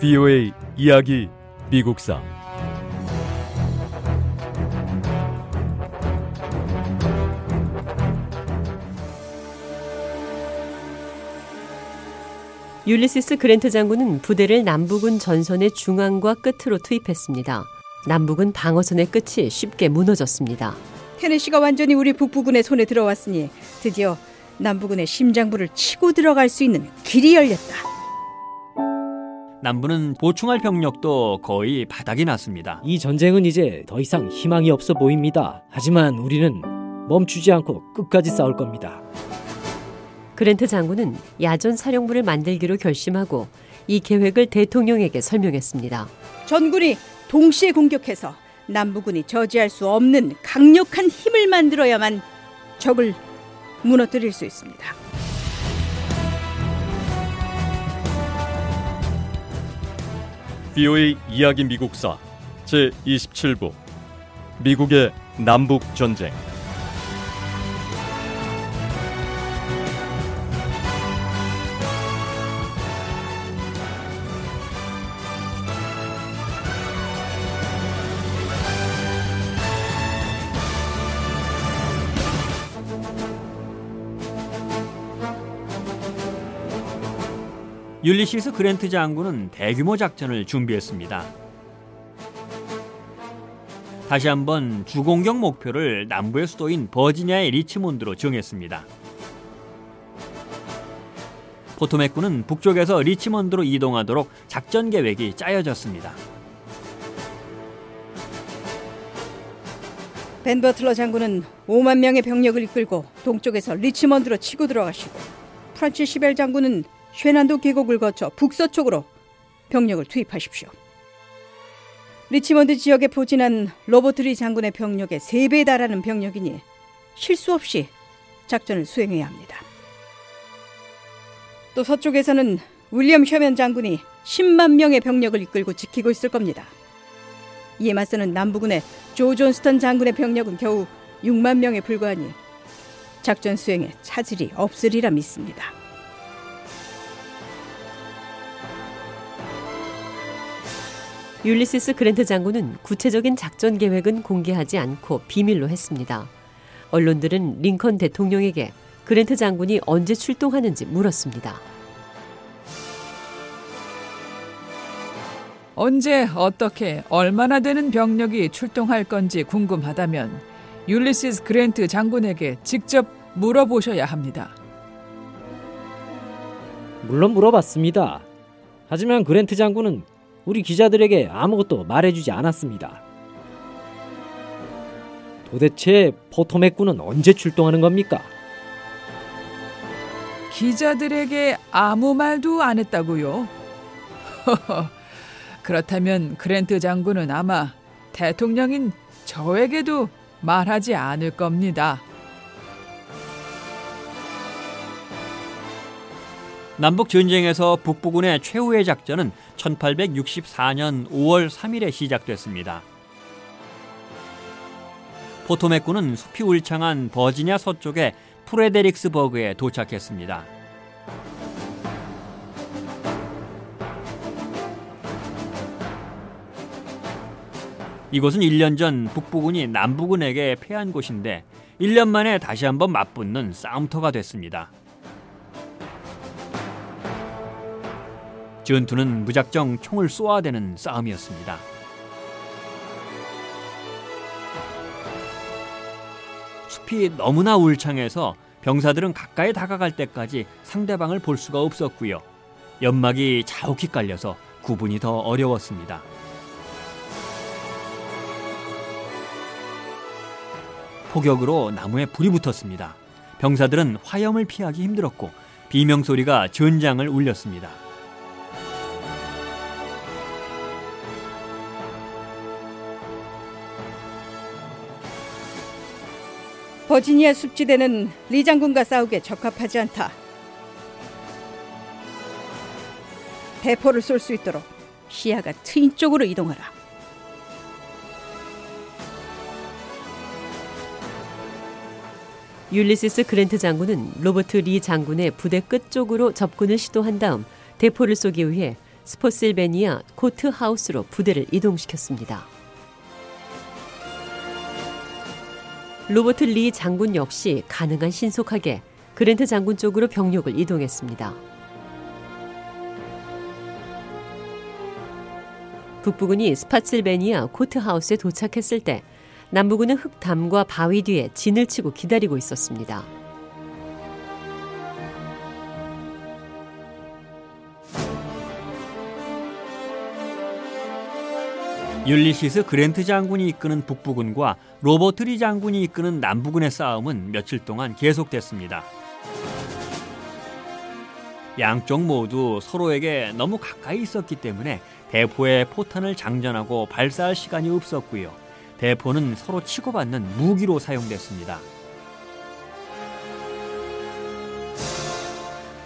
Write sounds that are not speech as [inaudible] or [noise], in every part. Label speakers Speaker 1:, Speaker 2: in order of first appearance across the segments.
Speaker 1: VOA 이야기 미국사
Speaker 2: 율리시스 그랜트 장군은 부대를 남부군 전선의 중앙과 끝으로 투입했습니다. 남부군 방어선의 끝이 쉽게 무너졌습니다.
Speaker 3: 테네시가 완전히 우리 북부군의 손에 들어왔으니 드디어 남부군의 심장부를 치고 들어갈 수 있는 길이 열렸다.
Speaker 4: 남부는 보충할 병력도 거의 바닥이 났습니다.
Speaker 5: 이 전쟁은 이제 더 이상 희망이 없어 보입니다. 하지만 우리는 멈추지 않고 끝까지 싸울 겁니다.
Speaker 2: 그랜트 장군은 야전 사령부를 만들기로 결심하고 이 계획을 대통령에게 설명했습니다.
Speaker 3: 전군이 동시에 공격해서 남부군이 저지할 수 없는 강력한 힘을 만들어야만 적을 무너뜨릴 수 있습니다.
Speaker 1: VOA 이야기 미국사 제 27부. 미국의 남북 전쟁
Speaker 4: 율리시스 그랜트 장군은 대규모 작전을 준비했습니다. 다시 한번 주공격 목표를 남부의 수도인 버지니아의 리치몬드로 정했습니다. 포토맥군은 북쪽에서 리치몬드로 이동하도록 작전 계획이 짜여졌습니다.
Speaker 3: 벤 버틀러 장군은 5만 명의 병력을 이끌고 동쪽에서 리치먼드로 치고 들어가시고 프란츠 시겔 장군은 쉐난도 계곡을 거쳐 북서쪽으로 병력을 투입하십시오. 리치먼드 지역에 포진한 로버트 리 장군의 병력의 3배에 달하는 병력이니 실수 없이 작전을 수행해야 합니다. 또 서쪽에서는 윌리엄 셔먼 장군이 10만 명의 병력을 이끌고 지키고 있을 겁니다. 이에 맞서는 남부군의 조 존스턴 장군의 병력은 겨우 6만 명에 불과하니 작전 수행에 차질이 없으리라 믿습니다.
Speaker 2: 율리시스 그랜트 장군은 구체적인 작전 계획은 공개하지 않고 비밀로 했습니다. 언론들은 링컨 대통령에게 그랜트 장군이 언제 출동하는지 물었습니다.
Speaker 6: 언제 어떻게 얼마나 되는 병력이 출동할 건지 궁금하다면 율리시스 그랜트 장군에게 직접 물어보셔야 합니다.
Speaker 5: 물론 물어봤습니다. 하지만 그랜트 장군은 우리 기자들에게 아무것도 말해주지 않았습니다. 도대체 포토맥군은 언제 출동하는 겁니까?
Speaker 6: 기자들에게 아무 말도 안 했다고요? [laughs] 그렇다면 그랜트 장군은 아마 대통령인 저에게도 말하지 않을 겁니다.
Speaker 4: 남북 전쟁에서 북부군의 최후의 작전은 1864년 5월 3일에 시작됐습니다. 포토맥군은 숲이 울창한 버지니아 서쪽의 프레데릭스버그에 도착했습니다. 이곳은 1년 전 북부군이 남부군에게 패한 곳인데 1년 만에 다시 한번 맞붙는 싸움터가 됐습니다. 전투는 무작정 총을 쏘아대는 싸움이었습니다. 숲이 너무나 울창해서 병사들은 가까이 다가갈 때까지 상대방을 볼 수가 없었고요. 연막이 자욱히 깔려서 구분이 더 어려웠습니다. 폭격으로 나무에 불이 붙었습니다. 병사들은 화염을 피하기 힘들었고 비명 소리가 전장을 울렸습니다.
Speaker 3: 버지니아 숲지대는 리 장군과 싸우기에 적합하지 않다. 대포를 쏠 수 있도록 시야가 트인 쪽으로 이동하라.
Speaker 2: 율리시스 그랜트 장군은 로버트 리 장군의 부대 끝 쪽으로 접근을 시도한 다음 대포를 쏘기 위해 스포실베니아 코트 하우스로 부대를 이동시켰습니다. 로버트 리 장군 역시 가능한 신속하게 그랜트 장군 쪽으로 병력을 이동했습니다. 북부군이 스파실베니아 코트하우스에 도착했을 때 남부군은 흙담과 바위 뒤에 진을 치고 기다리고 있었습니다.
Speaker 4: 율리시스 그랜트 장군이 이끄는 북부군과 로버트 리 장군이 이끄는 남부군의 싸움은 며칠 동안 계속됐습니다. 양쪽 모두 서로에게 너무 가까이 있었기 때문에 대포에 포탄을 장전하고 발사할 시간이 없었고요. 대포는 서로 치고받는 무기로 사용됐습니다.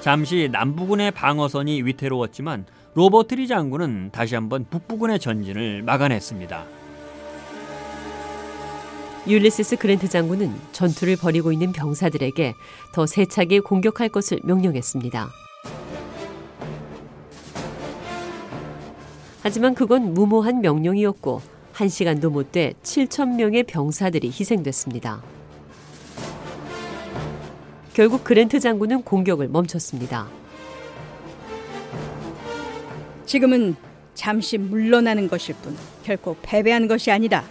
Speaker 4: 잠시 남부군의 방어선이 위태로웠지만 로버트 리 장군은 다시 한번 북부군의 전진을 막아냈습니다.
Speaker 2: 율리시스 그랜트 장군은 전투를 벌이고 있는 병사들에게 더 세차게 공격할 것을 명령했습니다. 하지만 그건 무모한 명령이었고 한 시간도 못 돼 7천 명의 병사들이 희생됐습니다. 결국 그랜트 장군은 공격을 멈췄습니다.
Speaker 3: 지금은 잠시 물러나는 것일 뿐 결코 패배한 것이 아니다.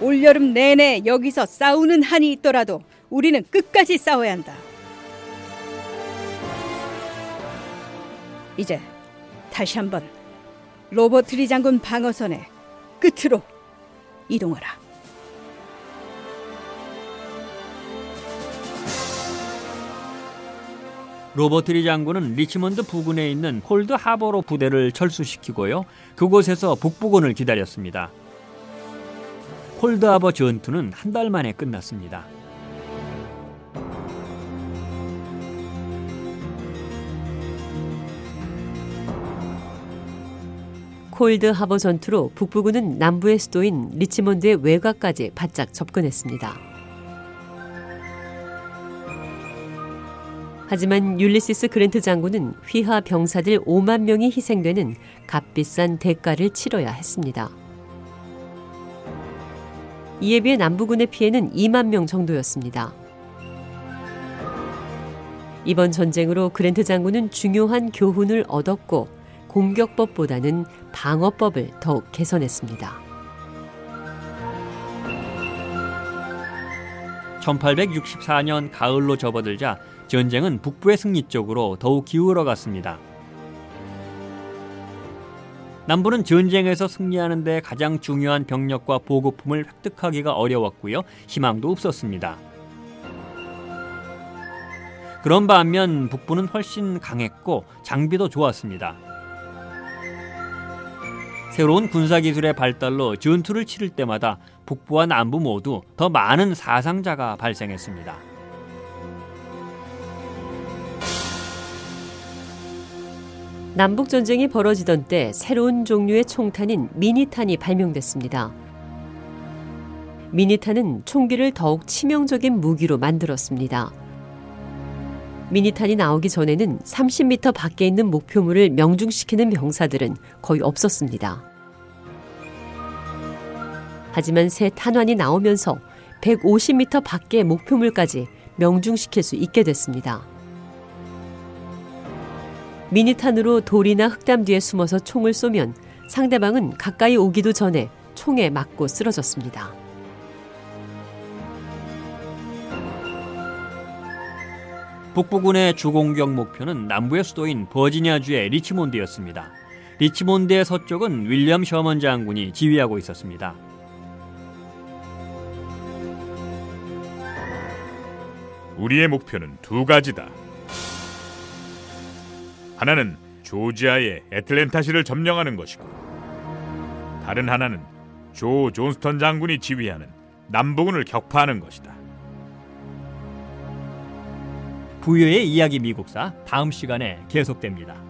Speaker 3: 올여름 내내 여기서 싸우는 한이 있더라도 우리는 끝까지 싸워야 한다. 이제 다시 한번 로버트 리 장군 방어선의 끝으로 이동하라.
Speaker 4: 로버트 리 장군은 리치먼드 부근에 있는 콜드 하버로 부대를 철수시키고요. 그곳에서 북부군을 기다렸습니다. 콜드 하버 전투는 한 달 만에 끝났습니다.
Speaker 2: 콜드 하버 전투로 북부군은 남부의 수도인 리치몬드의 외곽까지 바짝 접근했습니다. 하지만 율리시스 그랜트 장군은 휘하 병사들 5만 명이 희생되는 값비싼 대가를 치러야 했습니다. 이에 비해 남부군의 피해는 2만 명 정도였습니다. 이번 전쟁으로 그랜트 장군은 중요한 교훈을 얻었고 공격법보다는 방어법을 더욱 개선했습니다.
Speaker 4: 1864년 가을로 접어들자 전쟁은 북부의 승리 쪽으로 더욱 기울어 갔습니다. 남부는 전쟁에서 승리하는 데 가장 중요한 병력과 보급품을 획득하기가 어려웠고요. 희망도 없었습니다. 그런 반면 북부는 훨씬 강했고 장비도 좋았습니다. 새로운 군사기술의 발달로 전투를 치를 때마다 북부와 남부 모두 더 많은 사상자가 발생했습니다.
Speaker 2: 남북 전쟁이 벌어지던 때 새로운 종류의 총탄인 미니탄이 발명됐습니다. 미니탄은 총기를 더욱 치명적인 무기로 만들었습니다. 미니탄이 나오기 전에는 30m 밖에 있는 목표물을 명중시키는 병사들은 거의 없었습니다. 하지만 새 탄환이 나오면서 150m 밖의 목표물까지 명중시킬 수 있게 됐습니다. 미니탄으로 돌이나 흙담 뒤에 숨어서 총을 쏘면 상대방은 가까이 오기도 전에 총에 맞고 쓰러졌습니다.
Speaker 4: 북부군의 주공격 목표는 남부의 수도인 버지니아주의 리치몬드였습니다. 리치몬드의 서쪽은 윌리엄 셔먼 장군이 지휘하고 있었습니다.
Speaker 7: 우리의 목표는 두 가지다. 하나는 조지아의 애틀랜타시를 점령하는 것이고 다른 하나는 조 존스턴 장군이 지휘하는 남부군을 격파하는 것이다.
Speaker 4: 부여의 이야기 미국사 다음 시간에 계속됩니다.